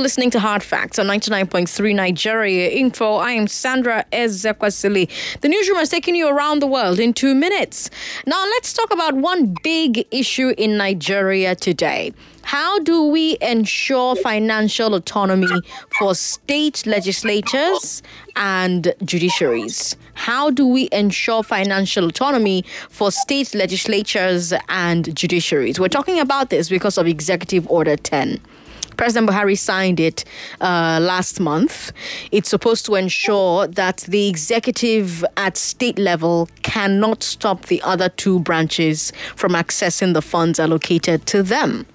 listening to Hard Facts on 99.3 Nigeria Info. I am Sandra Ezekwesili. The newsroom has taken you around the world in two minutes. Now, let's talk about one big issue in Nigeria today. How do we ensure financial autonomy for state legislatures and judiciaries? How do we ensure financial autonomy for state legislatures and judiciaries? We're talking about this because of Executive Order 10. President Buhari signed it uh, last month. It's supposed to ensure that the executive at state level cannot stop the other two branches from accessing the funds allocated to them.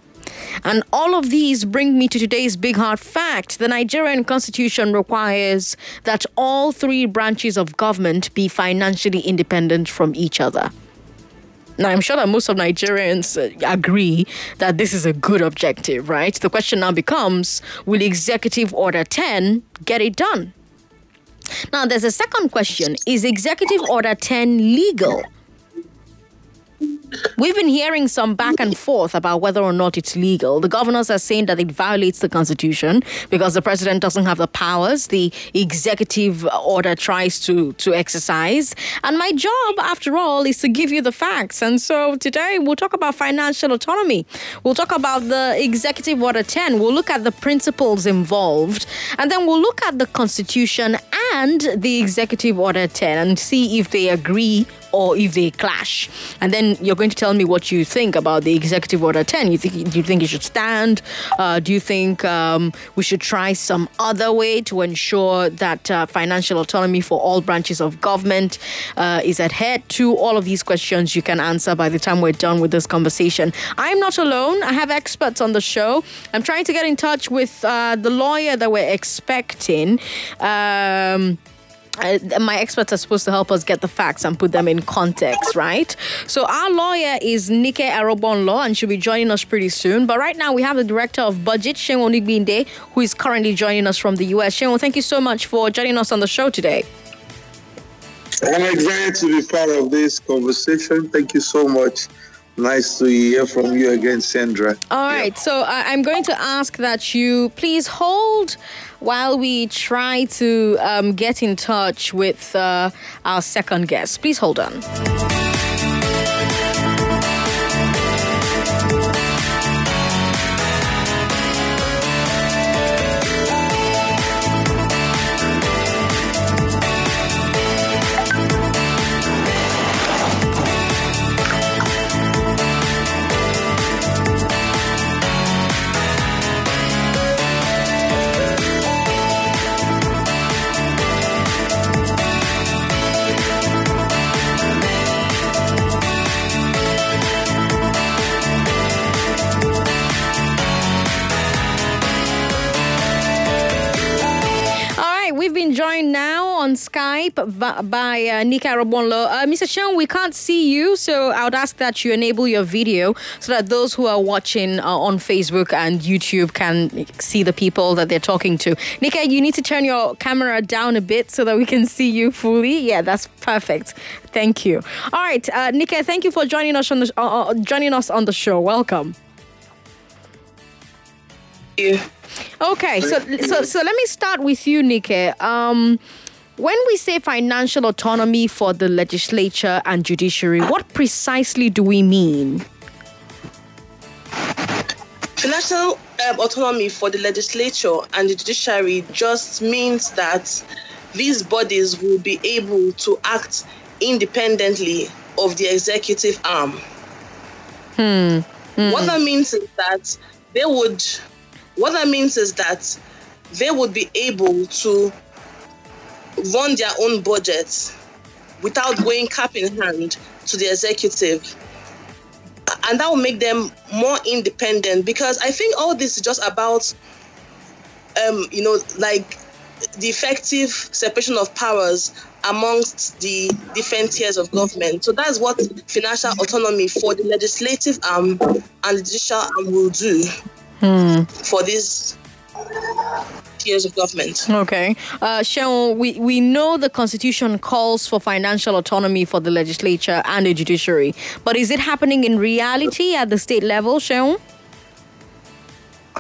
And all of these bring me to today's big hard fact. The Nigerian constitution requires that all three branches of government be financially independent from each other. Now, I'm sure that most of Nigerians uh, agree that this is a good objective, right? The question now becomes will Executive Order 10 get it done? Now, there's a second question Is Executive Order 10 legal? We've been hearing some back and forth about whether or not it's legal. The governors are saying that it violates the Constitution because the president doesn't have the powers the executive order tries to, to exercise. And my job, after all, is to give you the facts. And so today we'll talk about financial autonomy. We'll talk about the Executive Order 10. We'll look at the principles involved. And then we'll look at the Constitution and the Executive Order 10 and see if they agree or if they clash. And then you're going to tell me what you think about the Executive Order 10. You think do you think it should stand? Uh, do you think um, we should try some other way to ensure that uh, financial autonomy for all branches of government uh, is adhered to? All of these questions you can answer by the time we're done with this conversation. I'm not alone. I have experts on the show. I'm trying to get in touch with uh, the lawyer that we're expecting. Um, uh, my experts are supposed to help us get the facts and put them in context, right? So our lawyer is Nike Arobonlo, and she'll be joining us pretty soon. But right now we have the director of BudgIT, Seun Onigbinde, who is currently joining us from the US. Seun, thank you so much for joining us on the show today. I'm excited to be part of this conversation. Thank you so much. Nice to hear from you again, Sandra. All right, yeah. so I'm going to ask that you please hold while we try to um, get in touch with uh, our second guest. Please hold on. Skype by uh, Nike Arobonlo. Uh, Mr. Seun, we can't see you, so I would ask that you enable your video so that those who are watching uh, on Facebook and YouTube can see the people that they're talking to. Nike, you need to turn your camera down a bit so that we can see you fully. Yeah, that's perfect. Thank you. All right, uh, Nika, thank you for joining us on the uh, uh, joining us on the show. Welcome. Yeah. Okay, so so so let me start with you, Nike. Um, when we say financial autonomy for the legislature and judiciary, what precisely do we mean? Financial um, autonomy for the legislature and the judiciary just means that these bodies will be able to act independently of the executive arm. Hmm. Hmm. What that means is that they would what that means is that they would be able to run their own budgets without going cap in hand to the executive. And that will make them more independent because I think all this is just about, um, you know, like the effective separation of powers amongst the different tiers of government. So that's what financial autonomy for the legislative arm and the judicial arm will do hmm. for these tiers of government. Okay. Uh, Sharon, we, we know the Constitution calls for financial autonomy for the legislature and the judiciary, but is it happening in reality at the state level, Sharon?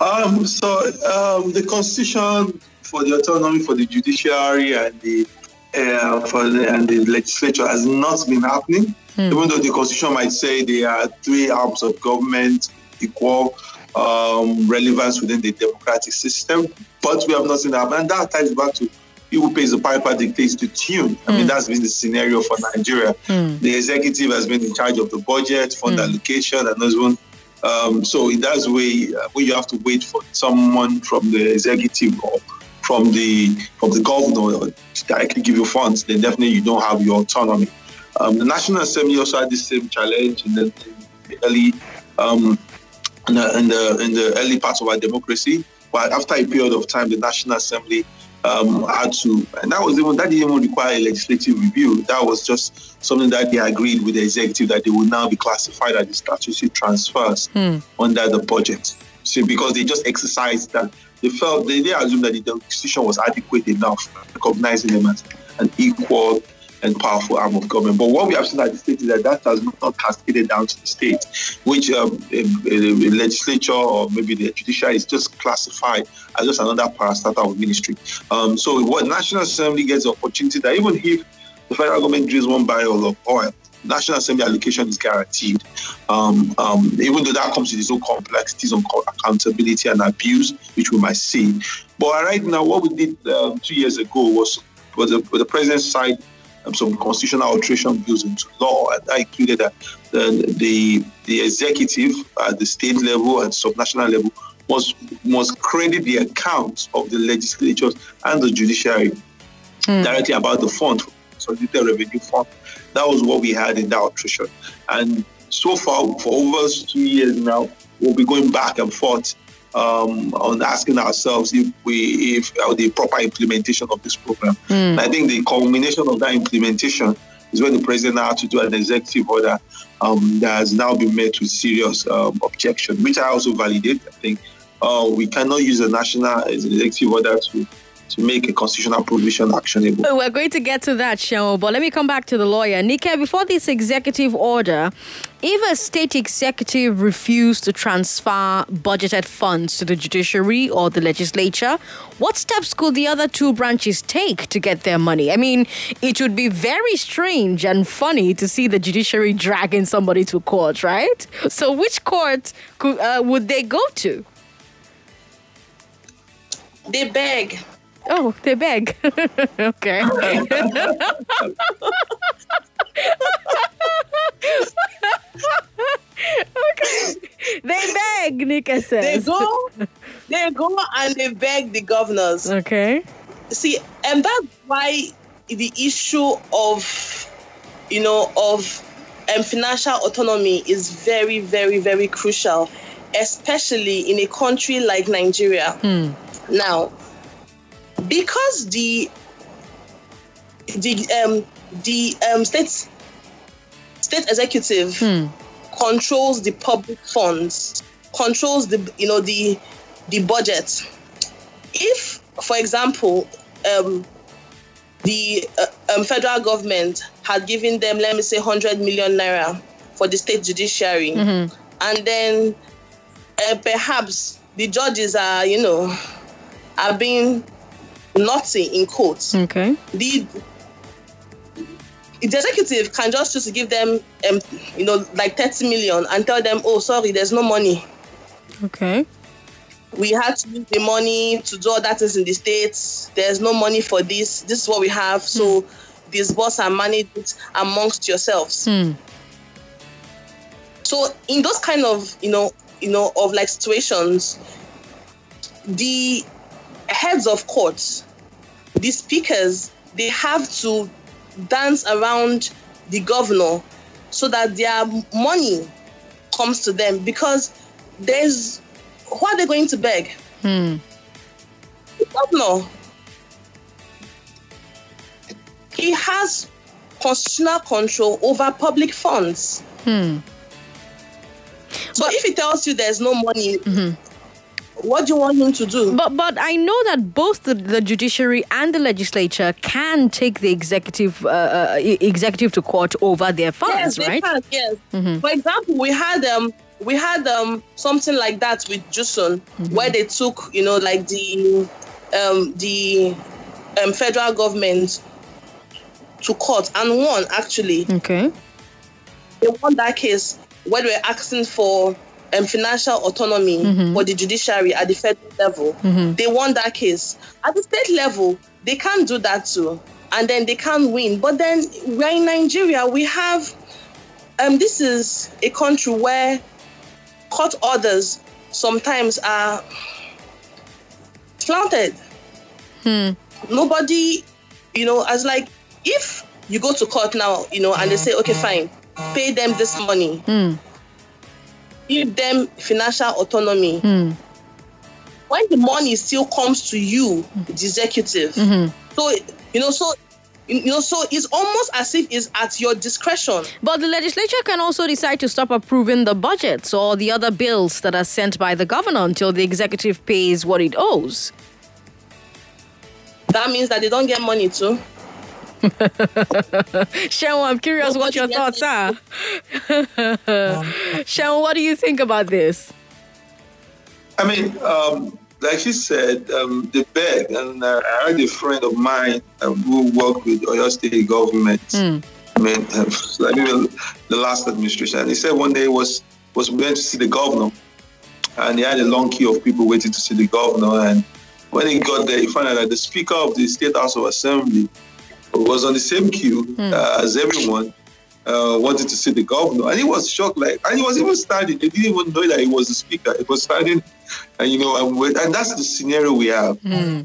Um, so um, the constitution for the autonomy for the judiciary and the uh, for the, and the legislature has not been happening. Mm. Even though the constitution might say there are three arms of government equal um, relevance within the democratic system, but we have not seen that. And that ties back to who pays the piper dictates the tune. I mm. mean, hmm. that's been the scenario for Nigeria. Mm. The executive has been in charge of the budget, fund mm. allocation, and those one. Um, so in that way, uh, when you have to wait for someone from the executive or from the from the governor to directly give you funds, then definitely you don't have your autonomy. Um, the National Assembly also had the same challenge in the, in the early um, in, the, in the in the early parts of our democracy. But after a period of time, the National Assembly um, had to, and that was even that didn't even require a legislative review. That was just something that they agreed with the executive that they would now be classified as statutory transfers hmm. under the budget. See, because they just exercised that they felt they, they assumed that the decision was adequate enough, recognizing them as an equal and powerful arm of government. But what we have seen at the state is that that has not cascaded down to the state, which um, a, a, legislature or maybe the judiciary is just classified as just another parastatal ministry. Um, so what National Assembly gets the opportunity that even if the federal government drills one barrel of oil, National Assembly allocation is guaranteed. Um, um, even though that comes with its own complexities on accountability and abuse, which we might see. But right now, what we did um, two years ago was was the, the president's side um, some constitutional alteration bills into law, and that included that the, the, the executive at the state level and subnational level must must credit the accounts of the legislatures and the judiciary mm. directly about the fund, consolidated revenue fund. That was what we had in that alteration, and so far for over two years now, we'll be going back and forth um, on asking ourselves if we if uh, the proper implementation of this program. Mm. I think the culmination of that implementation is when the president had to do an executive order um, that has now been met with serious um, objection, which I also validate. I think uh, we cannot use a national executive order to to make a constitutional provision actionable. We're going to get to that, show, but let me come back to the lawyer. Nike, before this executive order, if a state executive refused to transfer budgeted funds to the judiciary or the legislature, what steps could the other two branches take to get their money? I mean, it would be very strange and funny to see the judiciary dragging somebody to court, right? So, which court could, uh, would they go to? They beg. Oh, they beg. okay. okay. They beg, Nike says. They go, they go and they beg the governors. Okay. See, and that's why the issue of, you know, of um, financial autonomy is very, very, very crucial, especially in a country like Nigeria. Hmm. Now, because the the um the um state state executive hmm. controls the public funds controls the you know the the budget if for example um the uh, um, federal government had given them let me say 100 million naira for the state judiciary mm-hmm. and then uh, perhaps the judges are you know are being naughty in quotes. Okay. The the executive can just choose to give them, um, you know, like 30 million and tell them, oh, sorry, there's no money. Okay. We had to use the money to do all that things in the States. There's no money for this. This is what we have. So mm. disburse and manage it amongst yourselves. Mm. So in those kind of, you know, you know, of like situations, the heads of courts the speakers they have to dance around the governor so that their money comes to them because there's who are they going to beg? Hmm. The governor. He has constitutional control over public funds. Hmm. So but, if he tells you there's no money, mm-hmm what do you want him to do? But but I know that both the, the judiciary and the legislature can take the executive uh, uh, executive to court over their funds, yes, right? Can, yes. Mm-hmm. For example, we had um we had um something like that with JUSUN, where they took, you know, like the um the um, federal government to court and won actually. Okay. They won that case where they were asking for um, financial autonomy for the judiciary at the federal level. They won that case. At the state level, they can't do that too. And then they can't win. But then we're in Nigeria, we have um this is a country where court orders sometimes are flouted. Nobody, you know, as like if you go to court now, you know, and they say, okay, fine, pay them this money, give them financial autonomy. Hmm. When the money still comes to you, the executive, hmm. Hmm. so you know, so you know, so it's almost as if it's at your discretion. But the legislature can also decide to stop approving the budgets or the other bills that are sent by the governor until the executive pays what it owes. That means that they don't get money too. Sharon, I'm curious what your thoughts are. Sharon, what do you think about this? I mean, um, like she said, um, they beg, and uh, I had a friend of mine um, who worked with Oyo State government. I mean, like the last administration, and he said one day he was was went to see the governor, and he had a long queue of people waiting to see the governor. And when he got there, he found out that the Speaker of the State House of Assembly was on the same queue uh, as everyone. Uh, wanted to see the governor, and he was shocked. Like, and he was even standing. They didn't even know that he was the speaker. He was standing, and you know, and, and that's the scenario we have.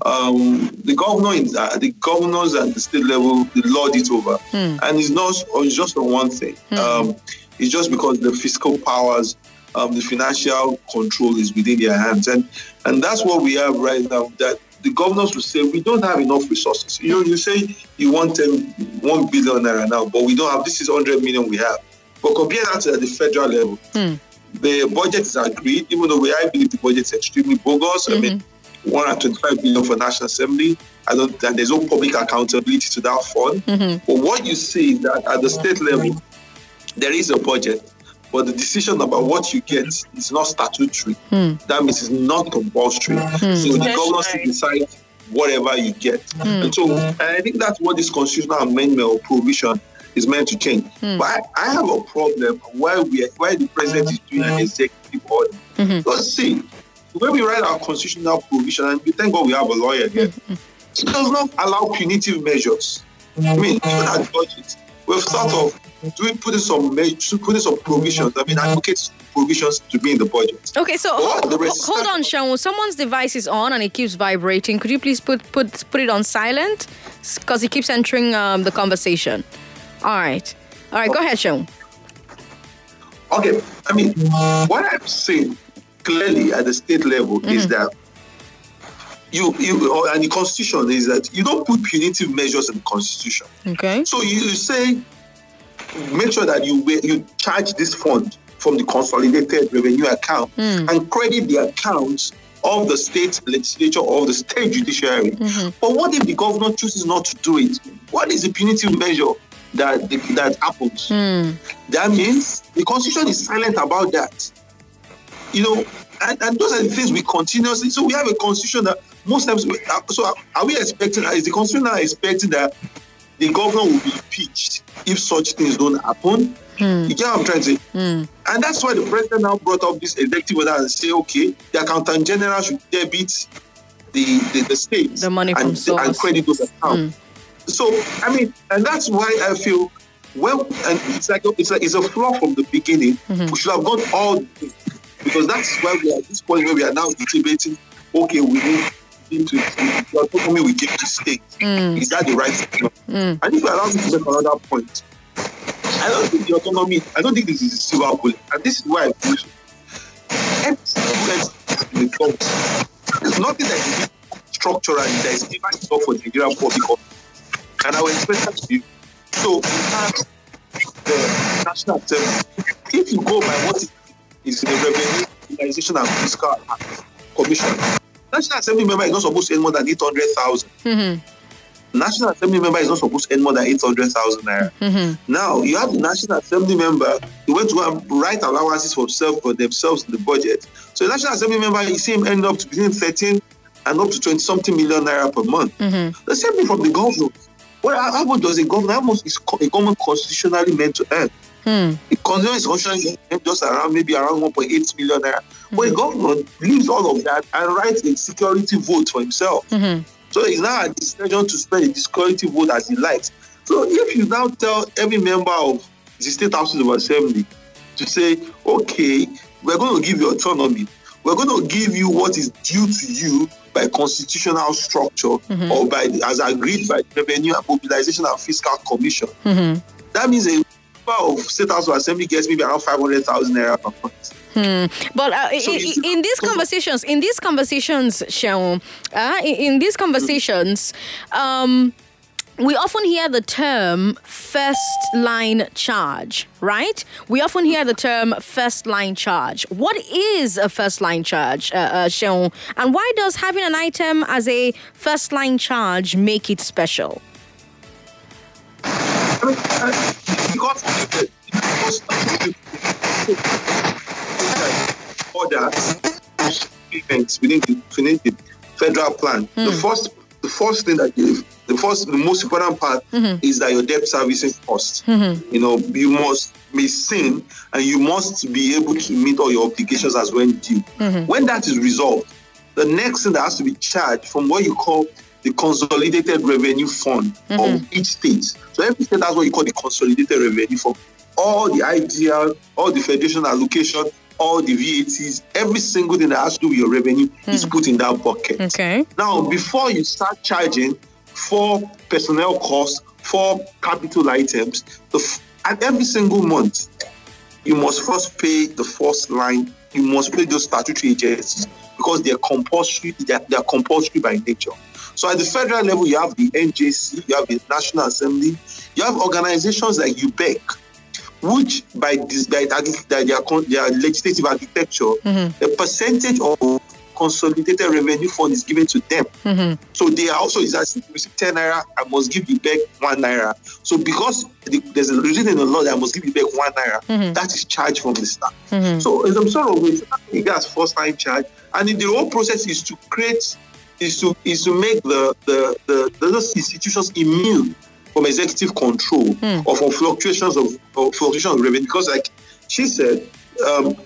Um, the governor, in, uh, the governors at the state level, they lord it over, and it's not it's just on one thing. Um, it's just because the fiscal powers, um, the financial control is within their hands, and and that's what we have right now. That the governors will say we don't have enough resources. You know, you say you want 10, 1 billion naira now, but we don't have. This is 100 million we have. But compare that to the federal level. Hmm. The budget is agreed, even though we I believe the budget is extremely bogus. I mean, mm-hmm. 125 billion for National Assembly. I don't and there's no public accountability to that fund. Mm-hmm. But what you see is that at the state level, there is a budget, but the decision about what you get is not statutory. Hmm. That means it's not compulsory. Hmm. So the governor still decide whatever you get. And so and I think that's what this constitutional amendment or provision is meant to change. But I, I have a problem why we why the president is doing an executive order. Mm-hmm. Because see, when we write our constitutional provision, and we thank God we have a lawyer here, mm-hmm. it does not allow punitive measures. I mean, even at budget, we've thought of doing putting some measures, putting some provisions. I mean, advocate provisions to be in the budget. Okay, so What? ho- The ho- resistance- hold on, Sharon. Someone's device is on and it keeps vibrating. Could you please put put put it on silent? Because it keeps entering um, the conversation. All right, all right. Go ahead, Sharon. Okay, I mean, what I'm saying clearly at the state level is that you, you, or- and the constitution is that you don't put punitive measures in the constitution. Okay. So you say, make sure that you you charge this fund from the consolidated revenue account hmm. and credit the accounts of the state legislature or the state judiciary. Mm-hmm. But what if the governor chooses not to do it? What is the punitive measure that that happens? Hmm. That means the constitution is silent about that. You know, and, and those are the things we continuously. So we have a constitution that most times. We, uh, so are we expecting? Is the constitution now expecting that the governor will be impeached if such things don't happen? Hmm. You get what I'm trying to say? Hmm. And that's why the president now brought up this executive order and say, okay, the accountant general should debit the the, the state The money from and, source. and credit those accounts. Hmm. So I mean, and that's why I feel well, and it's like it's like it's a flaw from the beginning. Mm-hmm. We should have gone all because that's why we are at this point where we are now debating. Okay, we need to we give to state. Is that the right thing? Mm. And if you allow me to make another point, I don't think the autonomy. I don't think this is a silver bullet, and this is why I feel. in the government, There's nothing that you do structurally that is even enough for the Nigerian public. And I will explain that to you. So we have the National Assembly. If you go by what is the Revenue organization and Fiscal Commission, National Assembly member is not supposed to earn more than 800,000. National Assembly member is not supposed to earn more than 800,000 naira. Mm-hmm. Now, you have the National Assembly member, who went to go and write allowances for, self, for themselves in the budget. So, the National Assembly member, you see him end up to between 13 and up to 20 something million naira per month. Mm-hmm. The same thing from the government. Well, how much does a government, how much is a government constitutionally meant to earn? Hmm. The constitution is constitutionally just around maybe around 1.8 million naira. But the government leaves all of that and writes a security vote for himself. Mhm. So it's now a discretion to spend a security vote as he likes. So if you now tell every member of the state houses of assembly to say, okay, we're going to give you autonomy, we're going to give you what is due to you by constitutional structure or by as agreed by the Revenue and Mobilization and Fiscal Commission. Mhm. That means a of state house of assembly gets maybe around 500,000 naira per month. Hmm. But uh, So i- you- i- in these conversations, in these conversations, Seun, uh, in, in these conversations, um, we often hear the term first line charge, right? We often hear the term first line charge. What is a first line charge, uh, uh, Seun? And why does having an item as a first line charge make it special? I mean, uh, because the- because orders events within the, within the federal plan. The first the first thing that you the first the most important part hmm. is that your debt servicing cost. Hmm. You know, you must be seen and you must be able to meet all your obligations as when due. Hmm. When that is resolved, the next thing that has to be charged from what you call the consolidated revenue fund of mm-hmm. each state. So every state has what you call the consolidated revenue fund. All the IGR, all the federation allocation, all the VATs, every single thing that has to do with your revenue hmm. is put in that bucket. Okay. Now, before you start charging for personnel costs, for capital items, the f- and every single month, you must first pay the first line. You must pay those statutory agencies because they're compulsory. They're, they're compulsory by nature. So at the federal level, you have the NJC, you have the National Assembly, you have organizations like UBEC, which by this by, that- their, their legislative architecture, mm-hmm. a percentage of consolidated revenue fund is given to them. Mm-hmm. So they are also is as if you receive 10 naira, I must give you back one naira. So because the, there's a reason in the law that I must give you back one naira, mm-hmm. that is charged from the start. Mm-hmm. So in some sort of way, guys first time charge, and in the whole process is to create, is to is to make the the the, those institutions immune from executive control or from fluctuations of, of fluctuations of revenue. Because like she said, um,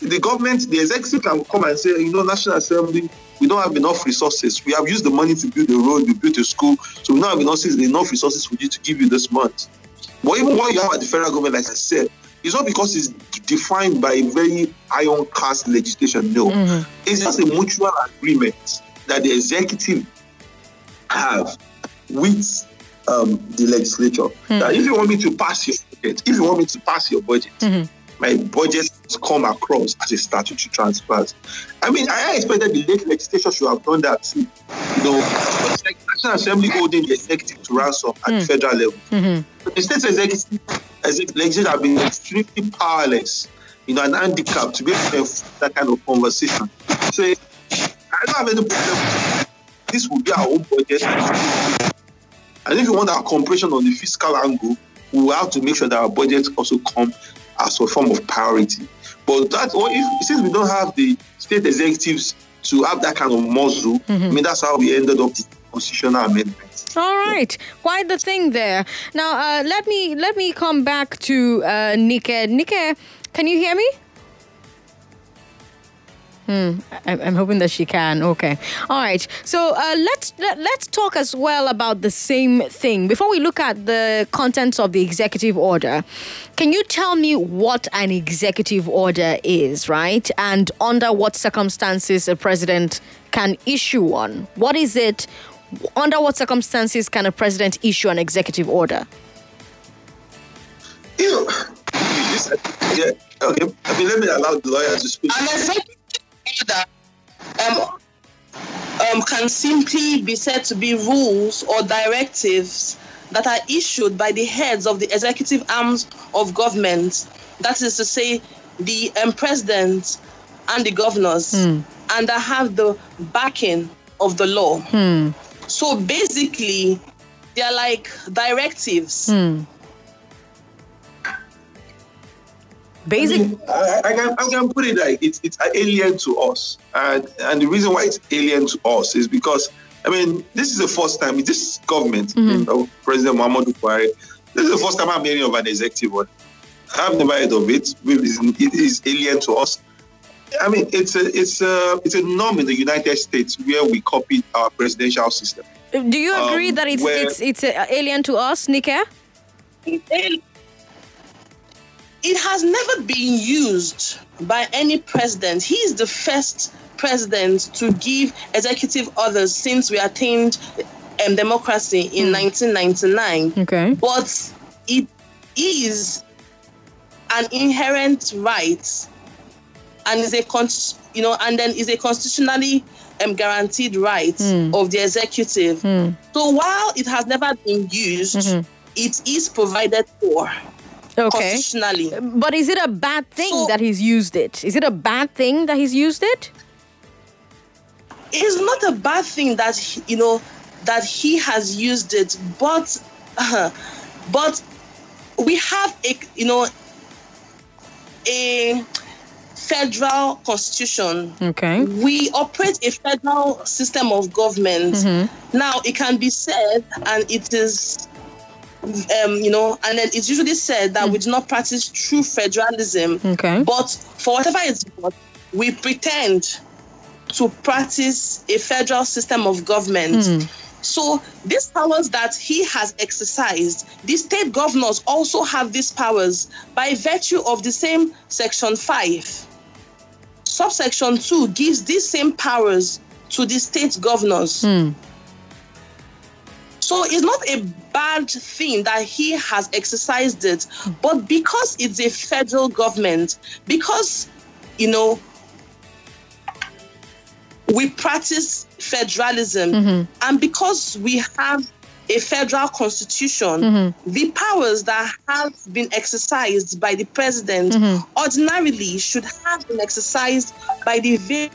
the government, the executive can come and say, you know, National Assembly, we don't have enough resources. We have used the money to build a road, we built a school, so we don't have enough, enough resources for you to give you this month. But even what you have at the federal government, like I said, it's not because it's defined by a very iron cast legislation. No, it's just a mutual agreement that the executive have with um, the legislature. Hmm. That if you want me to pass your budget, if you want me to pass your budget, hmm. my budget come across as a statutory transfer. I mean, I expected the late legislature should have done that too. You know, like National Assembly holding the executive to ransom at the federal level. Mm-hmm. But the state executive, executive legislature have been extremely powerless, you know, and handicapped to be able to have that kind of conversation. Say, I don't have any problem. This will be our own budget. And if you want our compression on the fiscal angle, we will have to make sure that our budgets also come as a form of priority. But that, or if since we don't have the state executives to have that kind of muscle, I mean that's how we ended up with constitutional amendments. All right, quite the thing there. Now, uh, let me let me come back to uh, Nike. Nike, can you hear me? Hmm, I- I'm hoping that she can. Okay. All right. So uh, let's let, let's talk as well about the same thing before we look at the contents of the executive order. Can you tell me what an executive order is, right? And under what circumstances a president can issue one? What is it? Under what circumstances can a president issue an executive order? You know, this, yeah, okay. I mean, let me allow the lawyer to speak. An executive um, um, can simply be said to be rules or directives that are issued by the heads of the executive arms of government. That is to say, the um, president and the governors, and that have the backing of the law. So basically, they're like directives. Hmm. Basic. I, I, can, I can put it like it's, it's alien to us. And, and the reason why it's alien to us is because, I mean, this is the first time, this government, you know, President Muhammadu Buhari, this is the first time I'm hearing of an executive order. I've never heard of it. It is alien to us. I mean, it's a it's a it's a norm in the United States where we copied our presidential system. Do you agree Um, that it's where- it's it's uh, alien to us, Nike? It it has never been used by any president. He is the first president to give executive orders since we attained um, democracy in 1999. Okay. But it is an inherent right and is a con- you know and then is a constitutionally um, guaranteed right of the executive. So while it has never been used, it is provided for Okay. constitutionally. But is it a bad thing So- that he's used it? Is it a bad thing that he's used it? It's not a bad thing that he- you know that he has used it, but uh, but we have a you know a federal constitution Okay. we operate a federal system of government. Now, it can be said, and it is, um, you know, and then it's usually said that hmm. we do not practice true federalism. Okay. But for whatever it's worth, we pretend to practice a federal system of government. Hmm. So these powers that he has exercised, the state governors also have these powers by virtue of the same section 5 subsection 2 gives these same powers to the state governors. Hmm. So it's not a bad thing that he has exercised it, but because it's a federal government, because, you know, we practice federalism, mm-hmm. and because we have a federal constitution, mm-hmm. the powers that have been exercised by the president mm-hmm. ordinarily should have been exercised by the very.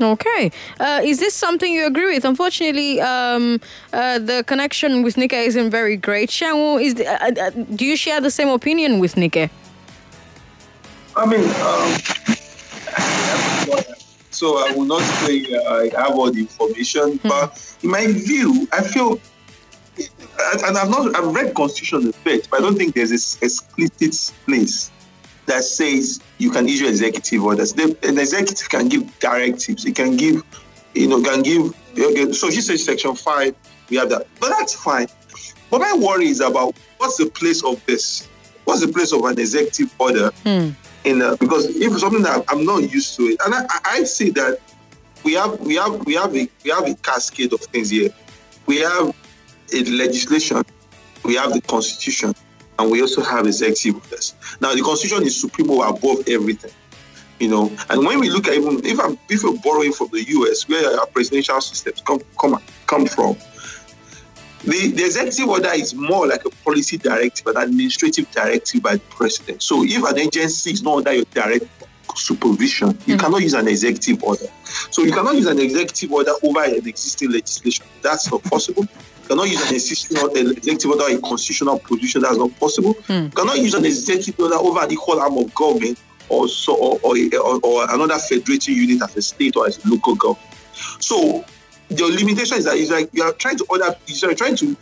Okay. Uh, is this something you agree with? Unfortunately, um, uh, the connection with Nike isn't very great. Is the, uh, uh, do you share the same opinion with Nike? I mean, um, so I will not say uh, I have all the information, but in my view, I feel, and I've not I've read Constitution a bit, but I don't think there's this explicit place that says you can issue executive orders. The, an executive can give directives. It can give, you know, can give. Okay, so she says section five, we have that, but that's fine. But my worry is about what's the place of this? What's the place of an executive order? in uh, because if something that I'm not used to it, and I, I- I see that we have we have we have a we have a cascade of things here. We have a legislation, we have the constitution, and we also have executive orders. Now the constitution is supreme over above everything. You know, and when we look at even if I'm if we're borrowing from the US, where our presidential systems come come come from, the, the executive order is more like a policy directive, an administrative directive by the president. So if an agency is not under your direct supervision, you hmm. cannot use an executive order. So you cannot use an executive order over an existing legislation. That's not possible. Cannot use an existing or- an executive order in constitutional position. That's not possible. Hmm. You cannot use an executive order over the whole arm of government or so or, or, or, or another federating unit as a state or as a local government. So the limitation is that it's like you are trying to order, you're trying to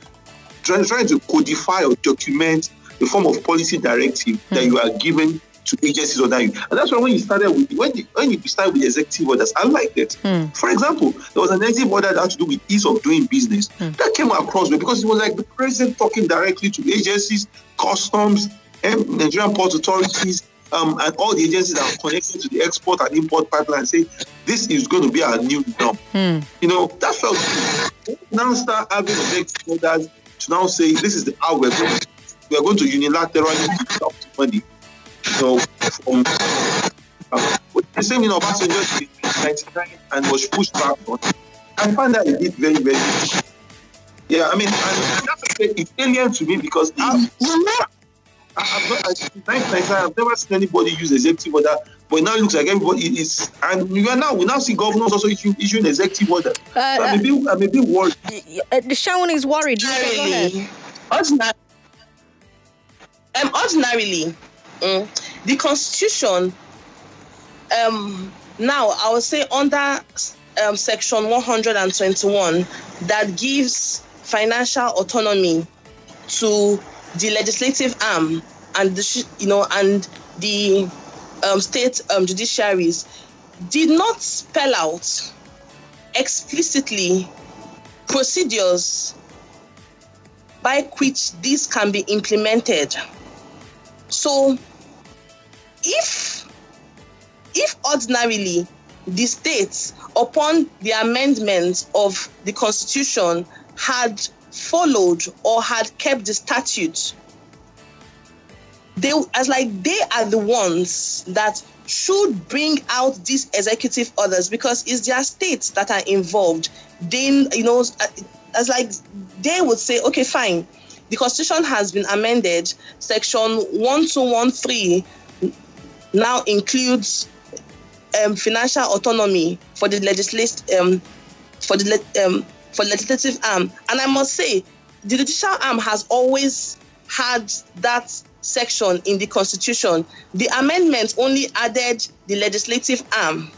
trying, trying to codify or document the form of policy directive that hmm. you are given to agencies under you. And that's why when you started with when you, when you started with executive orders, I liked it. Hmm. For example, there was an executive order that had to do with ease of doing business hmm. that came across me because it was like the president talking directly to agencies, customs, and Nigerian port authorities, um, and all the agencies that are connected to the export and import pipeline say this is going to be our new norm. Hmm. You know, that felt good. Now start having executive orders to now say this is the how we're going. We are going to unilaterally give money. You know, from um, the same in Obasanjo in 99 and was pushed back on. I find that it did very, very difficult. Yeah, I mean, and that's why it's alien to me because the, I've, not, I've never seen anybody use executive order, but now it looks like everybody is. And we are now we now see governors also issue, issue executive order. Uh, so I'm, a bit, I'm a bit worried. Uh, the Seun is worried. Ordinarily, ordinarily, um, ordinarily um, the constitution. Um, now I would say under um, section 121 that gives financial autonomy to the legislative arm and the you know and the um, state um, judiciaries did not spell out explicitly procedures by which this can be implemented. So, if if ordinarily the states, upon the amendment of the constitution, had followed or had kept the statute, they as like they are the ones that should bring out these executive orders because it's their states that are involved. Then you know, as like they would say, okay, fine. The constitution has been amended. Section one two one three now includes um, financial autonomy for the legislative um, for the um, for legislative arm. And I must say, the judicial arm has always had that section in the constitution. The amendment only added the legislative arm.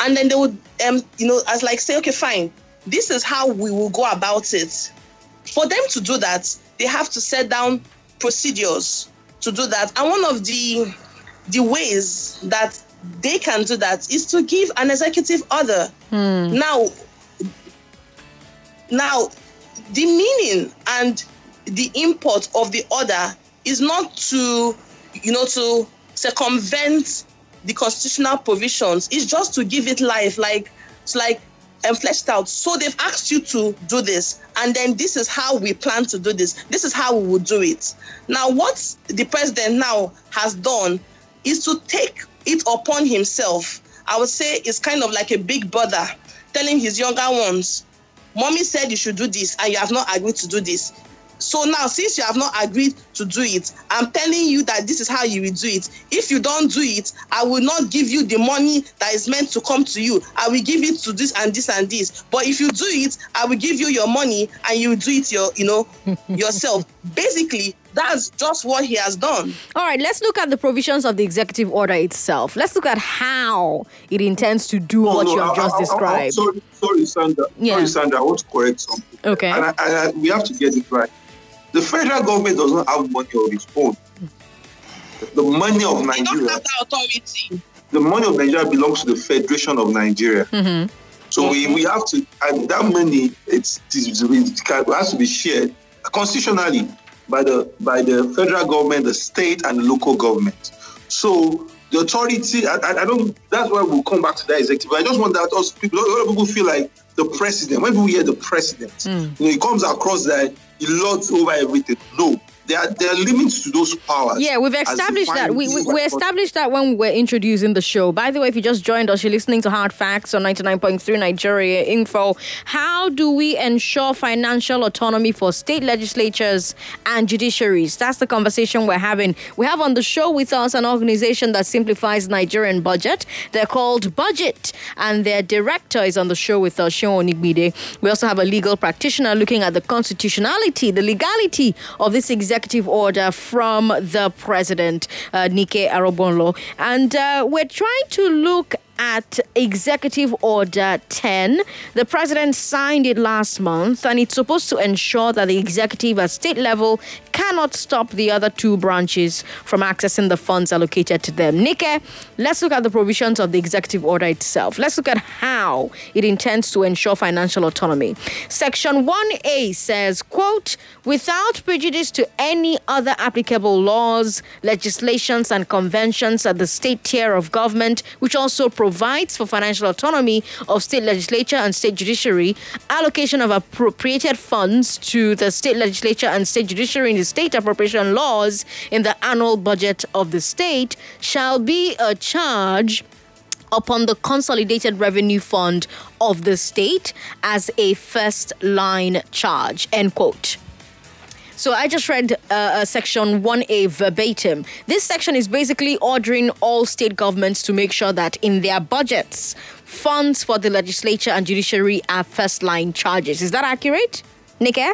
And then they would, um, you know, as like say, okay, fine, this is how we will go about it. For them to do that, they have to set down procedures to do that. And one of the the ways that they can do that is to give an executive order. Hmm. Now, now, the meaning and the import of the order is not to, you know, to circumvent the constitutional provisions. It's just to give it life, like it's like and fleshed out. So they've asked you to do this, and then this is how we plan to do this. This is how we will do it. Now, what the president now has done is to take it upon himself. I would say it's kind of like a big brother telling his younger ones, Mommy said you should do this, and you have not agreed to do this. So now, since you have not agreed to do it, I'm telling you that this is how you will do it. If you don't do it, I will not give you the money that is meant to come to you. I will give it to this and this and this. But if you do it, I will give you your money and you will do it your, you know, yourself. Basically, that's just what he has done. All right, let's look at the provisions of the executive order itself. Let's look at how it intends to do what no, you have I, just I, described. I, sorry, sorry, Sandra. Yeah. Sorry, Sandra. I want to correct something. Okay. And, and we have to get it right. The federal government does not have money of its own. The money of Nigeria. don't have that authority. The money of Nigeria belongs to the Federation of Nigeria. Mm-hmm. So we, we have to, and that money it's, it has to be shared constitutionally by the by the federal government, the state, and the local government. So the authority, I, I, don't. That's why we'll come back to that executive. I just want that also people. A lot of people feel like the president. When people hear the president, mm. you know, it comes across that he lords over everything. No, there are, there are limits to those powers. Yeah, we've established that. We, we, we, established that when we were introducing the show. By the way, if you just joined us, you're listening to Hard Facts on 99.3 Nigeria Info. How do we ensure financial autonomy for state legislatures and judiciaries? That's the conversation we're having. We have on the show with us an organization that simplifies Nigerian budget. They're called BudgIT, and their director is on the show with us, Seun Onigbinde. We also have a legal practitioner looking at the constitutionality, the legality of this executive executive order from the president, uh, Nike Arobonlo. And uh, we're trying to look at Executive Order 10. The president signed it last month, and it's supposed to ensure that the executive at state level cannot stop the other two branches from accessing the funds allocated to them. Nike, let's look at the provisions of the executive order itself. Let's look at how it intends to ensure financial autonomy. Section 1A says, quote, without prejudice to any other applicable laws, legislations, and conventions at the state tier of government, which also provides for financial autonomy of state legislature and state judiciary, allocation of appropriated funds to the state legislature and state judiciary in the state appropriation laws in the annual budget of the state shall be uh, a charge upon the consolidated revenue fund of the state as a first line charge end quote So I just read uh, section 1A verbatim. This section is basically ordering all state governments to make sure that in their budgets, funds for the legislature and judiciary are first line charges. Is that accurate, Nike?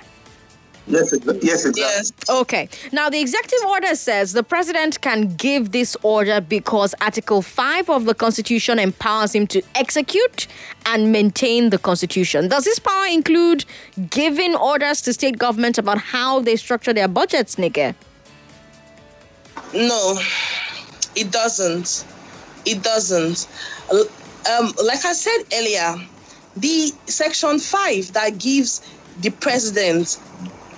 Yes, yes, exactly. Yes. Okay. Now, the executive order says the president can give this order because Article 5 of the Constitution empowers him to execute and maintain the Constitution. Does this power include giving orders to state governments about how they structure their budgets, Nike? No, it doesn't. It doesn't. Um, like I said earlier, the section five that gives the president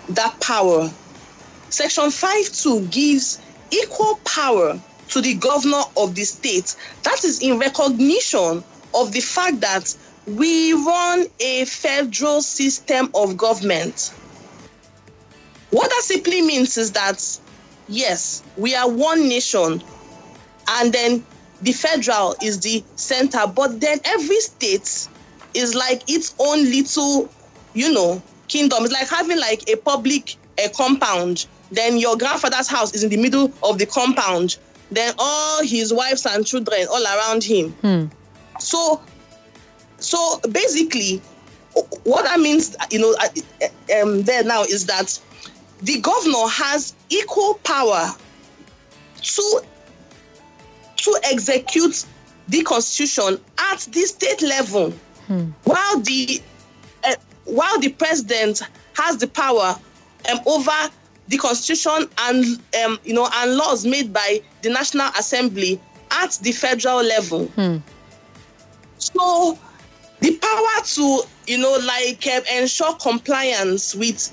that power. Section 5.2 gives equal power to the governor of the state. That is in recognition of the fact that we run a federal system of government. What that simply means is that, yes, we are one nation, and then the federal is the center, but then every state is like its own little, you know, kingdom. It's like having like a public a compound. Then your grandfather's house is in the middle of the compound. Then all his wives and children all around him. Hmm. So, so basically, what that means, you know, um, there now is that the governor has equal power to to execute the constitution at the state level, Hmm. while the while the president has the power um, over the constitution and um, you know and laws made by the National Assembly at the federal level. Hmm. So the power to you know like um, ensure compliance with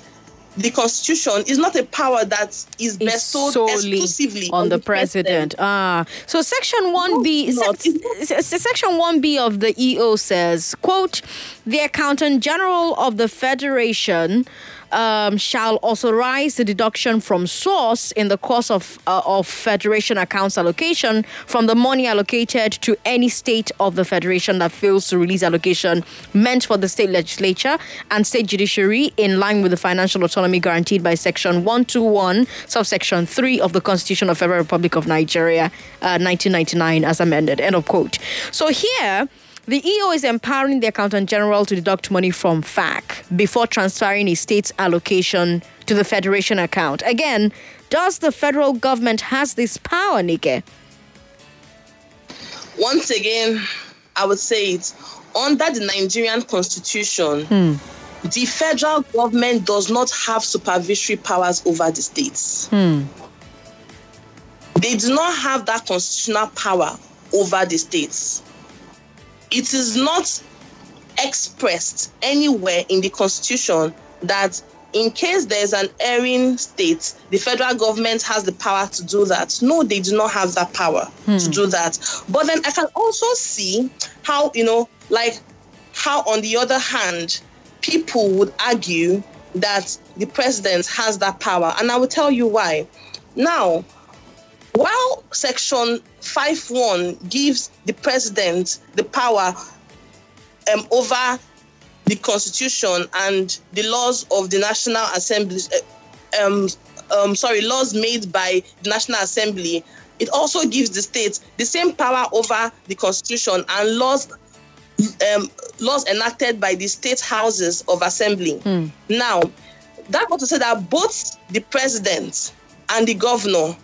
the constitution is not a power that is bestowed solely exclusively on the president. Ah, so section one B, No, it's sec- se- section one B of the EO says, "quote The accountant general of the federation." Um, shall authorize the deduction from source in the course of uh, of federation accounts allocation from the money allocated to any state of the federation that fails to release allocation meant for the state legislature and state judiciary in line with the financial autonomy guaranteed by section 121 subsection 3 of the constitution of federal republic of nigeria uh, 1999 as amended. End of quote. So here the EO is empowering the Accountant General to deduct money from FAAC before transferring a state's allocation to the Federation account. Again, does the federal government has this power, Nike? Once again, I would say it under the Nigerian constitution, hmm. the federal government does not have supervisory powers over the states. Hmm. They do not have that constitutional power over the states. It is not expressed anywhere in the constitution that in case there's an erring state, the federal government has the power to do that. No, they do not have that power to hmm. do that. But then I can also see how, you know, like how on the other hand, people would argue that the president has that power. And I will tell you why. Now, while section 5.1 gives the president the power um, over the constitution and the laws of the national assembly uh, um, um, sorry laws made by the national assembly it also gives the states the same power over the constitution and laws um, laws enacted by the state houses of assembly. Now that was to say that both the president and the governor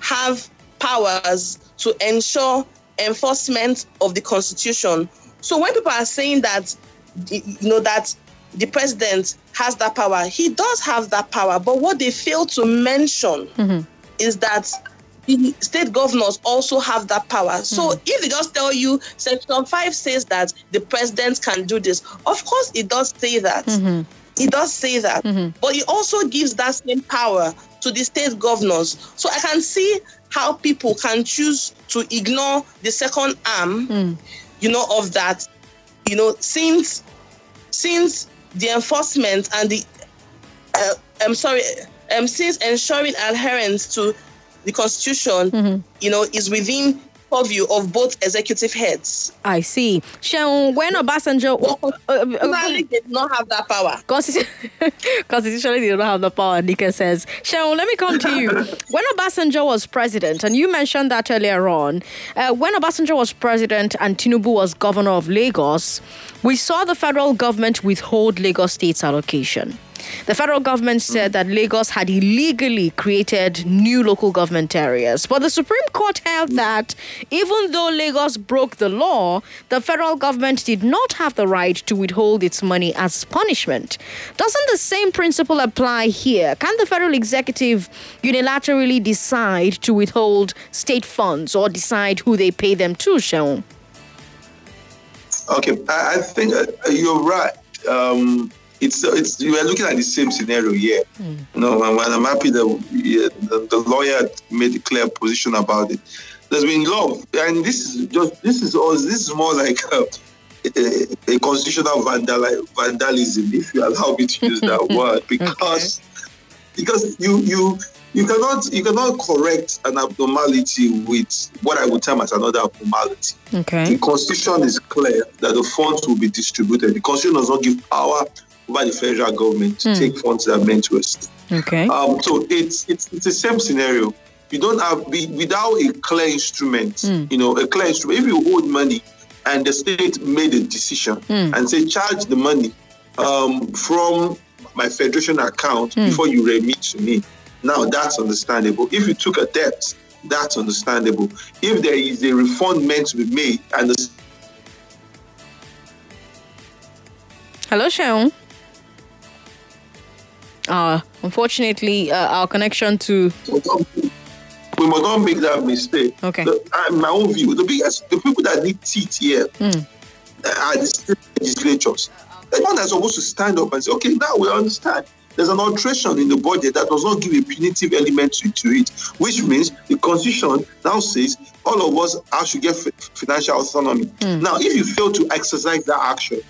have powers to ensure enforcement of the constitution. So when people are saying that you know that the president has that power, he does have that power. But what they fail to mention mm-hmm. is that the state governors also have that power. So mm-hmm. if they just tell you section 5 says that the president can do this, of course it does say that. Mm-hmm. It does say that. But it also gives that same power to the state governors. So I can see how people can choose to ignore the second arm, you know, of that, you know, since since the enforcement and the uh, I'm sorry, um, since ensuring adherence to the constitution, you know, is within purview of both executive heads. I see. Seun, when Obasanjo uh, uh, Personally, they do not have that power. Constitu- Constitutionally, they don't have the power, Nike says. Seun, let me come to you. When Obasanjo was president, and you mentioned that earlier on, uh, when Obasanjo was president and Tinubu was governor of Lagos, we saw the federal government withhold Lagos State's allocation. The federal government said that Lagos had illegally created new local government areas. But the Supreme Court held that even though Lagos broke the law, the federal government did not have the right to withhold its money as punishment. Doesn't the same principle apply here? Can the federal executive unilaterally decide to withhold state funds or decide who they pay them to, Seun? Okay, I, think uh, you're right. Um, it's it's we are looking at the same scenario here. Mm. You know, and, I'm happy that yeah, the, the, lawyer made a clear position about it. There's been love, and this is just this is all this is more like a, a, a constitutional vandal, vandalism, if you allow me to use that word, because okay. because you you you cannot you cannot correct an abnormality with what I would term as another abnormality. Okay. The constitution is clear that the funds will be distributed. The constitution does not give power over the federal government to mm. take funds that are meant to us. Okay. Um, so it's, it's it's the same scenario. You don't have be, without a clear instrument. Mm. You know, a clear instrument. If you hold money and the state made a decision mm. and say charge the money um, from my federation account hmm. before you remit to me, now that's understandable. If you took a debt, that's understandable. If there is a refund meant to be made and the Hello, Seun. Uh, unfortunately, uh, our connection to. We must not make that mistake. Okay. The, uh, my own view, the biggest, the people that need teeth here mm. are the state legislatures. The one that's supposed to stand up and say, okay, now we understand. There's an alteration in the budget that does not give a punitive element to, to it, which means the constitution now says all of us are should get f- financial autonomy. Mm. Now, if you fail to exercise that action,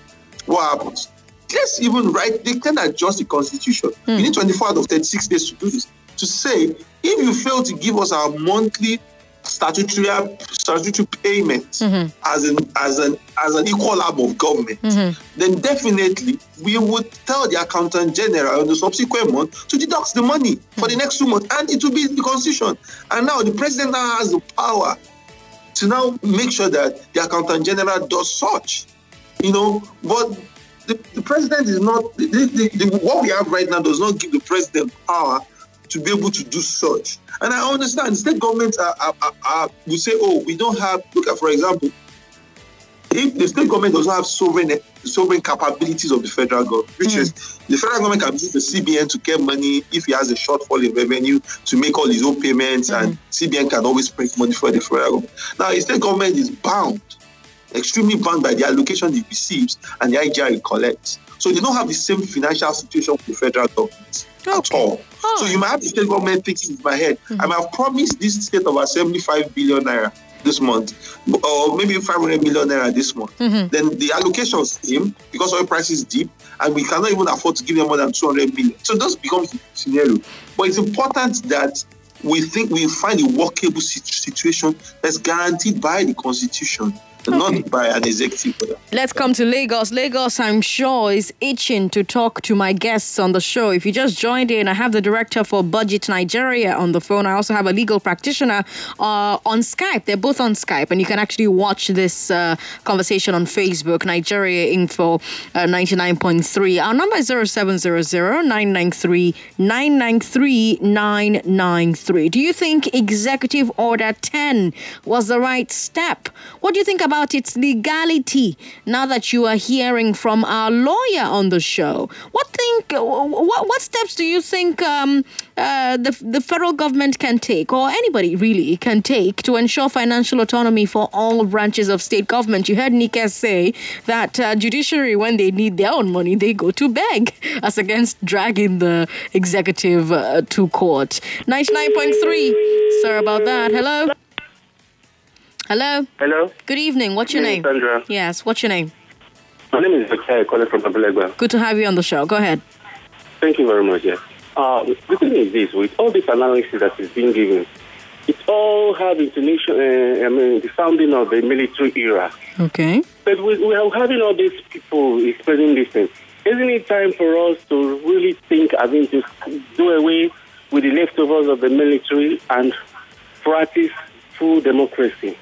what happens? Let's even write, they can adjust the constitution. Mm. We need 24 out of 36 days to do this. To say, if you fail to give us our monthly statutory statutory payments mm-hmm. as an as an as an equal arm of government, mm-hmm. then definitely we would tell the accountant general in the subsequent month to deduct the money mm-hmm. for the next two months, and it will be in the constitution. And now the president now has the power to now make sure that the accountant general does such. You know, but the, the president is not, the, the, what we have right now does not give the president power to be able to do such. And I understand state governments are, are, are, are we say, oh, we don't have, look at, for example, if the state government does not have sovereign sovereign capabilities of the federal government, which mm. is the federal government can use the CBN to get money if he has a shortfall in revenue to make all his own payments, mm. and CBN can always print money for the federal government. Now, the state government is bound extremely bound by the allocation it receives and the IGR it collects. So they don't have the same financial situation with the federal government okay. at all. Oh. So you might have the state government thinking in my head, mm-hmm. I might have promised this state of assembly 5 billion naira this month, or maybe 500 million naira this month. Mm-hmm. Then the allocations came because oil prices deep, and we cannot even afford to give them more than 200 million. So this becomes the scenario. But it's important that we think we find a workable situation that's guaranteed by the constitution. Not by an executive order. Let's come to Lagos. Lagos, I'm sure, is itching to talk to my guests on the show. If you just joined in, I have the director for BudgIT Nigeria on the phone. I also have a legal practitioner uh, on Skype. They're both on Skype, and you can actually watch this uh, conversation on Facebook, Nigeria Info uh, 99.3. Our number is 0700 993 993 993. Do you think Executive Order 10 was the right step? What do you think about about its legality now that you are hearing from our lawyer on the show. What think? What, what steps do you think um, uh, the the federal government can take, or anybody really can take, to ensure financial autonomy for all branches of state government? You heard Nike say that uh, judiciary, when they need their own money, they go to beg, as against dragging the executive uh, to court. Ninety nine point three. Sorry about that. Hello. Hello. Hello. Good evening. What's your name? Sandra. Yes. What's your name? My name is Victor. calling from Abule Egba. Good to have you on the show. Go ahead. Thank you very much. Yes. Uh, the thing is this: with all this analysis that is being given, it all have intonation, uh, I mean, the sounding of the military era. Okay. But we, we are having all these people expressing this thing. Isn't it time for us to really think, I mean, to do away with the leftovers of the military and practice full democracy?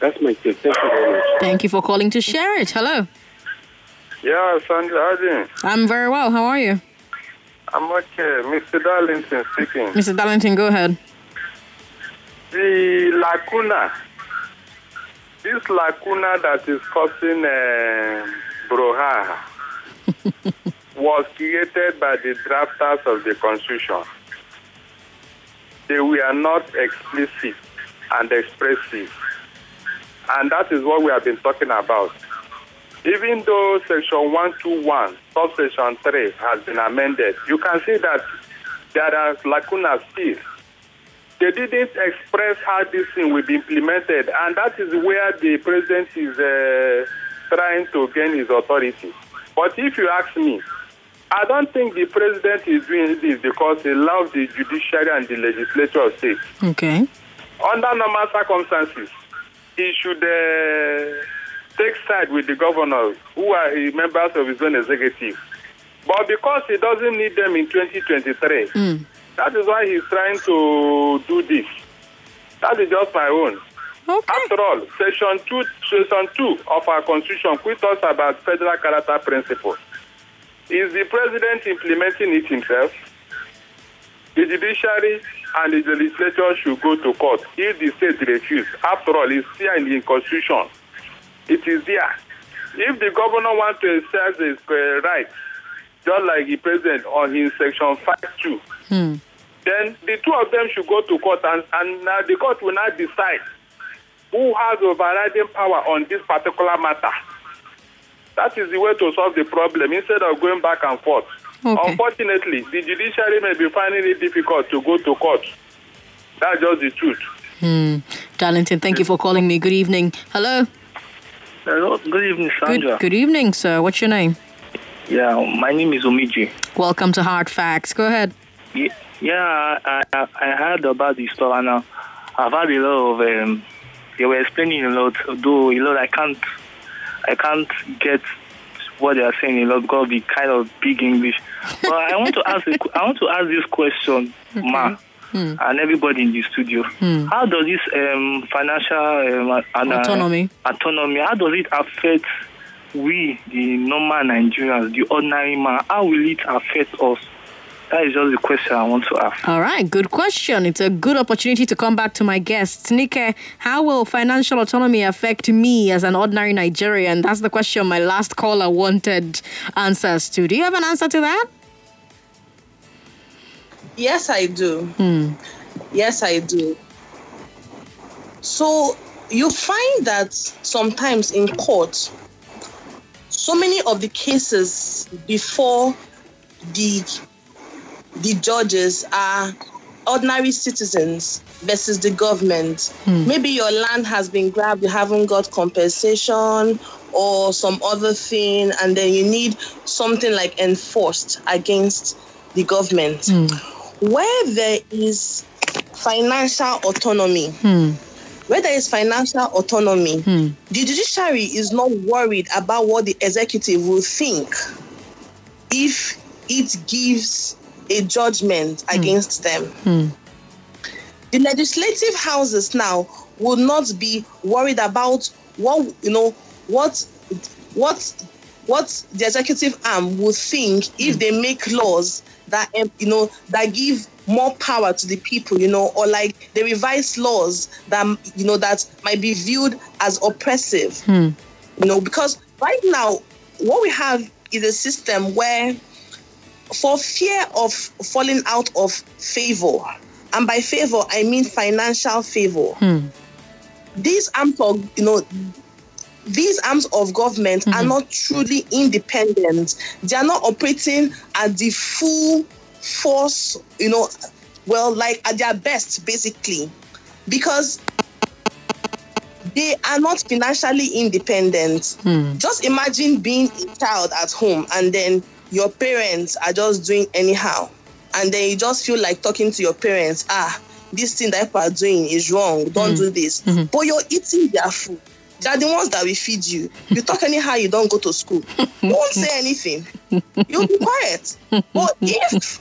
That's my take. Thank you very much. Thank you for calling to share it. Hello. Yeah, Sandra, how are you? I'm very well. How are you? I'm okay. Mr. Darlington speaking. Mr. Darlington, go ahead. The lacuna, this lacuna that is causing uh, brouhaha was created by the drafters of the Constitution. They were not explicit and expressive. And that is what we have been talking about. Even though Section 121, subsection 3 has been amended, you can see that there are lacunas still. They didn't express how this thing will be implemented, and that is where the president is uh, trying to gain his authority. But if you ask me, I don't think the president is doing this because he loves the judiciary and the legislature of state. Okay. Under normal circumstances, he should uh, take side with the governors who are members of his own executive. But because he doesn't need them in 2023, Mm. that is why he's trying to do this. That is just my own. Okay. After all, section two, section two of our constitution, which talks about federal character principles, is the president implementing it himself? The judiciary and the legislature should go to court if the state refuse. After all, it's here in the constitution. It is there. If the governor wants to exercise his uh, rights, just like the president on his section five two, Hmm. then the two of them should go to court and, and now the court will now decide who has overriding power on this particular matter. That is the way to solve the problem instead of going back and forth. Okay. Unfortunately, the judiciary may be finding it difficult to go to court. That's just the truth. Hmm. Darlington, thank you for calling me. Good evening. Hello. Hello, good evening, Sandra. Good, good evening, sir. What's your name? Yeah, my name is Omiji. Welcome to Hard Facts. Go ahead. Ye- Yeah, I, I, I heard about the store and uh, I've had a lot of. Um, they were explaining a lot, though a lot I can't, I can't get what they are saying lot because of the kind of big English. But I want to ask, a, I want to ask this question, Ma, and everybody in the studio. How does this um, financial um, and, uh, Autonomy. autonomy? How does it affect we, the normal Nigerians, the ordinary man? How will it affect us? That is just the question I want to ask. All right, good question. It's a good opportunity to come back to my guests. Nike, how will financial autonomy affect me as an ordinary Nigerian? That's the question my last caller wanted answers to. Do you have an answer to that? Yes, I do. Hmm. Yes, I do. So you find that sometimes in court, so many of the cases before the the judges are ordinary citizens versus the government. Hmm. Maybe your land has been grabbed, you haven't got compensation or some other thing, and then you need something like enforced against the government. Hmm. Where there is financial autonomy, hmm. where there is financial autonomy, the judiciary is not worried about what the executive will think if it gives a judgment hmm. against them. Hmm. The legislative houses now will not be worried about what you know what what what the executive arm will think if hmm. they make laws that you know that give more power to the people you know or like they revise laws that you know that might be viewed as oppressive. You know because right now what we have is a system where for fear of falling out of favor and by favor i mean financial favor hmm. these arms of you know these arms of government are hmm. not truly independent. They are not operating at the full force you know well like at their best basically. Because they are not financially independent. Hmm. Just imagine being a child at home and then your parents are just doing anyhow and then you just feel like talking to your parents ah this thing that people are doing is wrong. Don't mm-hmm. do this. Mm-hmm. But you're eating their food. They are the ones that will feed you. You talk anyhow, you don't go to school. You won't say anything. You'll be quiet. But if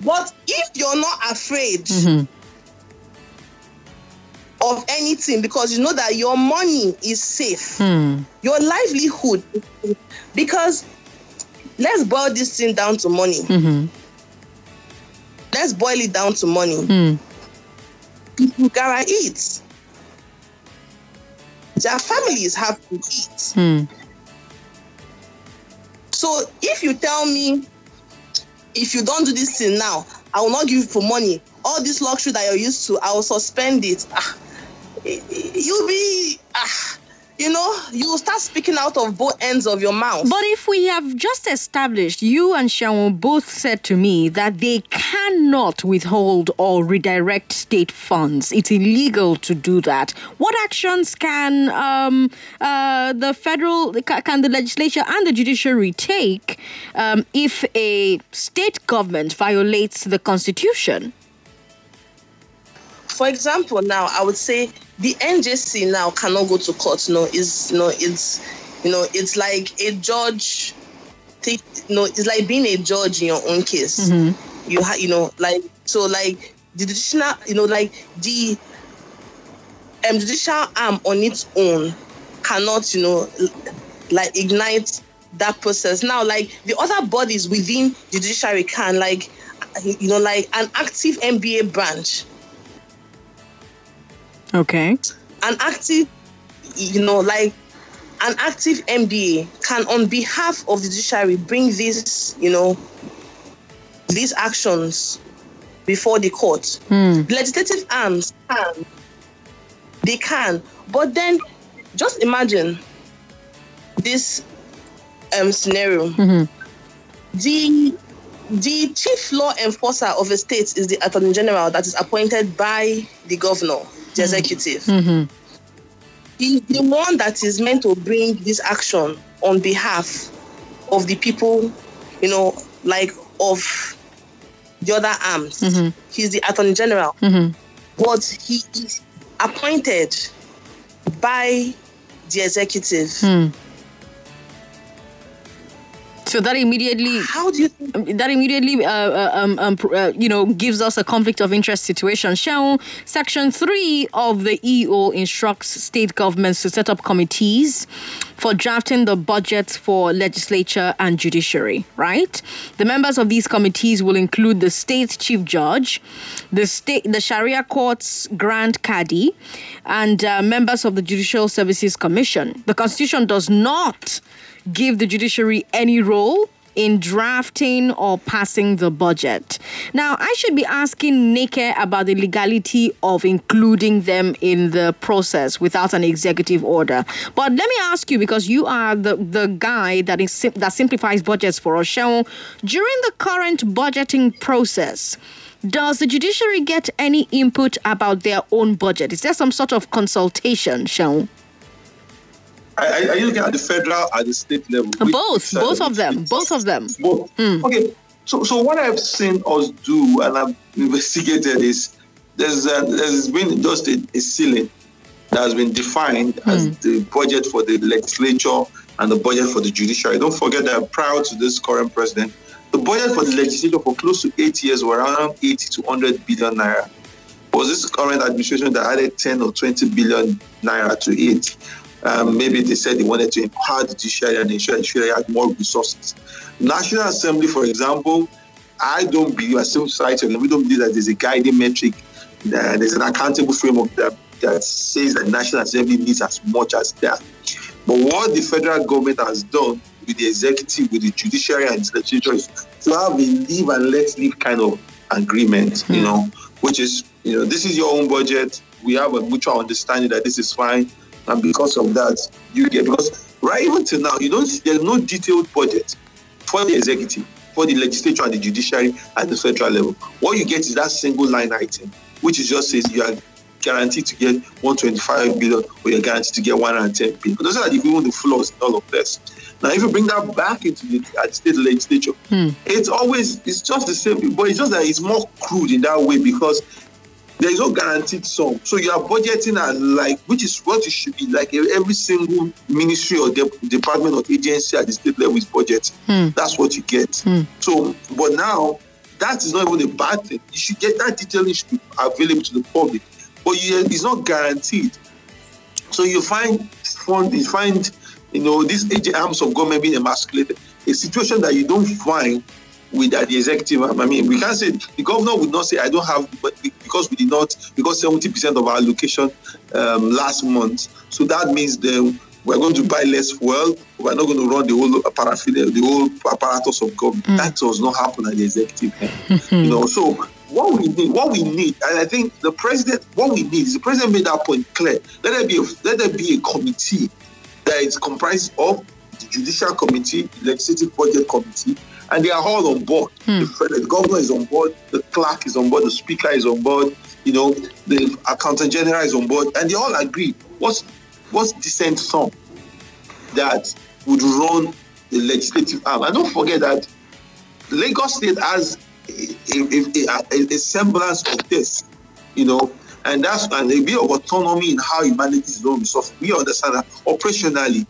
but if you're not afraid mm-hmm. of anything because you know that your money is safe, hmm. your livelihood, because let's boil this thing down to money. Let's boil it down to money. People gotta eat. Their families have to eat. So if you tell me if you don't do this thing now, I will not give you for money. All this luxury that you're used to, I will suspend it. Ah, you'll be, ah, you know, you start speaking out of both ends of your mouth. But if we have just established, you and Seun both said to me that they cannot withhold or redirect state funds. It's illegal to do that. What actions can um, uh, the federal, can the legislature and the judiciary take um, if a state government violates the constitution? For example, now I would say the NJC now cannot go to court. No, is you know it's you know it's like a judge. Take you know it's like being a judge in your own case. You have you know like so like the judicial you know like the um, judicial arm on its own cannot you know like ignite that process. Now like the other bodies within the judiciary can like you know like an active NBA branch Okay. an active, you know, like an active NBA can, on behalf of the judiciary, bring these, you know, these actions before the court. The legislative arms can, they can, but then just imagine this um, scenario. The the chief law enforcer of a state is the attorney general that is appointed by the governor, the mm-hmm. executive. Mm-hmm. He's the one that is meant to bring this action on behalf of the people, you know, like of the other arms. Mm-hmm. He's the attorney general. But he is appointed by the executive. Hmm. So that immediately How do you think? Um, that immediately uh, uh, um, um, uh, you know gives us a conflict of interest situation. Seun, section 3 of the EO instructs state governments to set up committees for drafting the budgets for legislature and judiciary, right? The members of these committees will include the state chief judge, the state the Sharia court's grand cadi, and uh, members of the Judicial Services Commission. The constitution does not give the judiciary any role in drafting or passing the budget. Now, I should be asking Nike about the legality of including them in the process without an executive order. But let me ask you, because you are the, the guy that is that simplifies budgets for us, Seun, during the current budgeting process, does the judiciary get any input about their own budget? Is there some sort of consultation, Seun? Are, you looking at the federal or the state level? Both, both of them, both of them. Both. Okay. So, so what I've seen us do and I've investigated is there's uh, there's been just a, a ceiling that has been defined as the budget for the legislature and the budget for the judiciary. Don't forget that prior to this current president, the budget for the legislature for close to eight years were around 80 to 100 billion naira. Was this current administration that added 10 or 20 billion naira to it? Um, maybe they said they wanted to empower the judiciary and ensure the judiciary had more resources. National Assembly, for example, I don't believe, as civil society, we don't believe that there's a guiding metric, that there's an accountable framework that, that says that National Assembly needs as much as that. But what the federal government has done with the executive, with the judiciary and the legislature is to have a live and let live kind of agreement, you know, which is, you know, this is your own budget. We have a mutual understanding that this is fine. And because of that, you get, because right even till now, you don't, there's no detailed budget for the executive, for the legislature and the judiciary at the federal level. What you get is that single line item, which is just says you are guaranteed to get 125 billion or you're guaranteed to get 110 billion. Those are the, even the flaws in all of this. Now, if you bring that back into the at state legislature, hmm. it's always it's just the same, but it's just that it's more crude in that way because there is no guaranteed sum. So you are budgeting at like, which is what it should be like every single ministry or de- department or agency at the state level is budget. Hmm. That's what you get. Hmm. So, but now that is not even a bad thing. You should get that detailing should be available to the public, but you, it's not guaranteed. So you find fund, you find, you know, these arms of government being emasculated. A situation that you don't find with uh, the executive. I mean, we can't say the governor would not say I don't have, but because we did not, because seventy percent of our allocation um, last month. So that means then we're going to buy less fuel. We're not going to run the whole paraphernalia, the whole apparatus of government. Mm. That does not happen at the executive end. you know, so what we need, what we need, and I think the president, what we need is the president made that point clear. Let there be a, let there be a committee that is comprised of the judicial committee, legislative budget committee, and they are all on board. Hmm. The, the governor is on board, the clerk is on board, the speaker is on board, you know, the accountant general is on board, and they all agree what's what's decent sum that would run the legislative arm. And don't forget that Lagos State has a, a, a, a semblance of this, you know, and that's and a bit of autonomy in how he manages his own resources. We understand that operationally,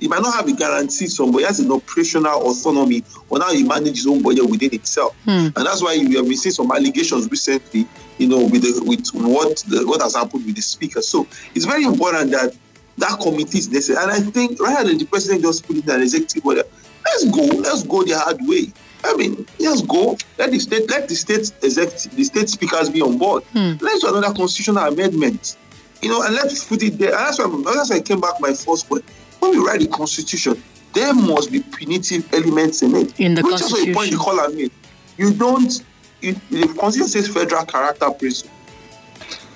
he might not have a guarantee he has an operational autonomy on how he manages his own budget within himself. Hmm. And that's why we have been seeing some allegations recently, you know, with the, with what the, what has happened with the speaker. So it's very important that that committee is necessary. And I think rather than the president just put it in an executive order, let's go, let's go the hard way. I mean, let's go. Let the state, let the state executive, the state speakers be on board. Hmm. Let's do another constitutional amendment. You know, and let's put it there. And that's why, that's why I came back my first point. When we write the constitution, there must be punitive elements in it. In the Which is point constitution. you call me. You don't. You, the constitution says federal character principle.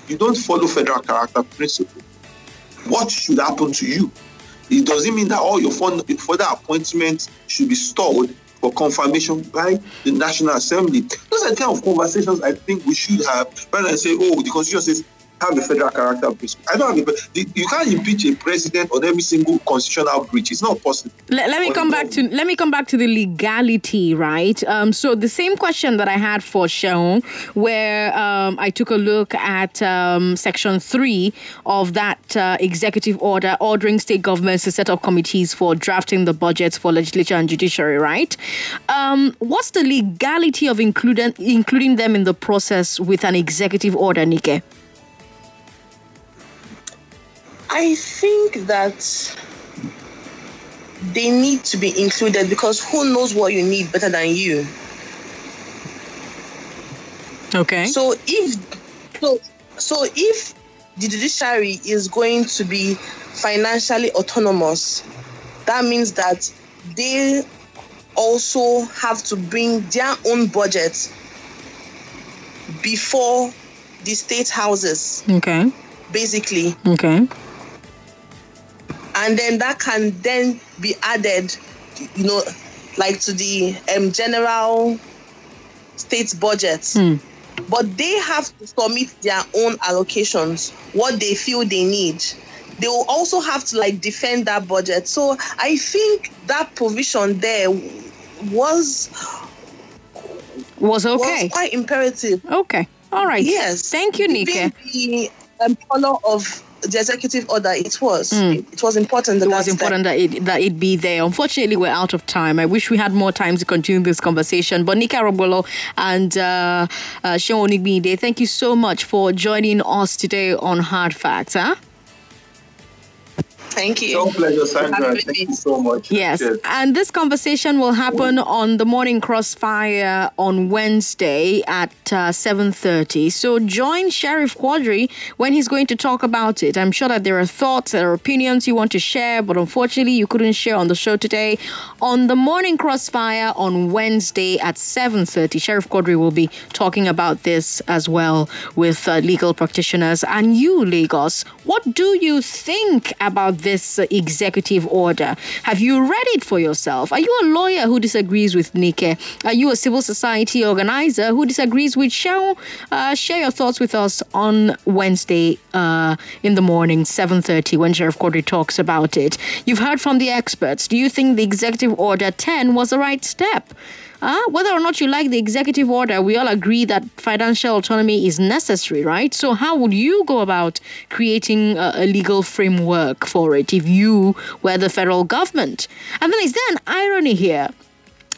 You don't follow federal character principle. What should happen to you? It doesn't mean that all your further appointments should be stored for confirmation by the National Assembly. Those are the kind of conversations I think we should have rather than say, oh, the Constitution says have a federal character principle. I don't have a, you can't impeach a president on every single constitutional breach. It's not possible. Let, let me come back to let me come back to the legality, right? Um, so the same question that I had for Seun, where um, I took a look at um, section three of that uh, executive order ordering state governments to set up committees for drafting the budgets for legislature and judiciary, right? Um, what's the legality of including including them in the process with an executive order, Nike? I think that they need to be included because who knows what you need better than you. Okay. So if so, so if the judiciary is going to be financially autonomous, that means that they also have to bring their own budget before the state houses, Okay. basically. Okay. And then that can then be added you know like to the um, general state budget Hmm. but they have to submit their own allocations what they feel they need they will also have to like defend that budget so i think that provision there was Was okay. was quite imperative Okay. All right. yes Thank you, Nike. Being the um, color of the executive order it was Hmm. it, it was important that it was important that it that it be there. Unfortunately, we're out of time. I wish we had more time to continue this conversation. But Nike Arobonlo and uh, uh, Seun Onigbinde, thank you so much for joining us today on Hard Facts. Huh? Thank you No pleasure, Sandra. Thank you so much. Yes, Cheers. and this conversation will happen on the morning crossfire on Wednesday at uh, seven thirty. So join Sheriff Quadri when he's going to talk about it. I'm sure that there are thoughts, there are opinions you want to share, but unfortunately you couldn't share on the show today. On the morning crossfire on Wednesday at seven thirty, Sheriff Quadri will be talking about this as well with uh, legal practitioners and you, Lagos. What do you think about this uh, executive order? Have you read it for yourself? Are you a lawyer who disagrees with Nike? Are you a civil society organizer who disagrees with Shell? Uh, share your thoughts with us on Wednesday uh, in the morning, 7.30, when Sheriff Quadri talks about it. You've heard from the experts. Do you think the executive order 10 was the right step? Uh, whether or not you like the executive order, we all agree that financial autonomy is necessary, right? So, how would you go about creating a, a legal framework for it if you were the federal government? And then, is there an irony here?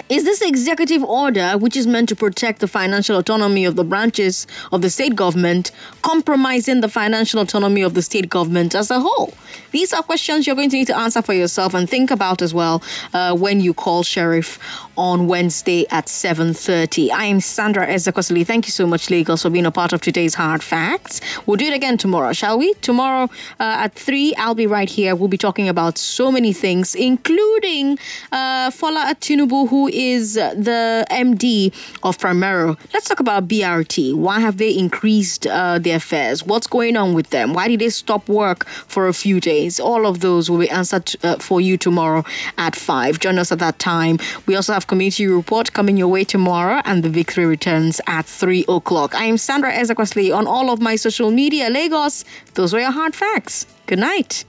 Is this executive order, which is meant to protect the financial autonomy of the branches of the state government, compromising the financial autonomy of the state government as a whole? These are questions you're going to need to answer for yourself and think about as well uh, when you call Sheriff on Wednesday at 7.30. I am Sandra Ezekwesili. Thank you so much, Lagos, for being a part of today's Hard Facts. We'll do it again tomorrow, shall we? Tomorrow uh, at 3, I'll be right here. We'll be talking about so many things, including uh, Fola Tinubu, who is the MD of Primero. Let's talk about BRT. Why have they increased uh, their fares? What's going on with them? Why did they stop work for a few days? All of those will be answered uh, for you tomorrow at 5. Join us at that time. We also have community report coming your way tomorrow, and the victory returns at 3 o'clock. I am Sandra Ezekwesili on all of my social media. Lagos, those were your hard facts. Good night.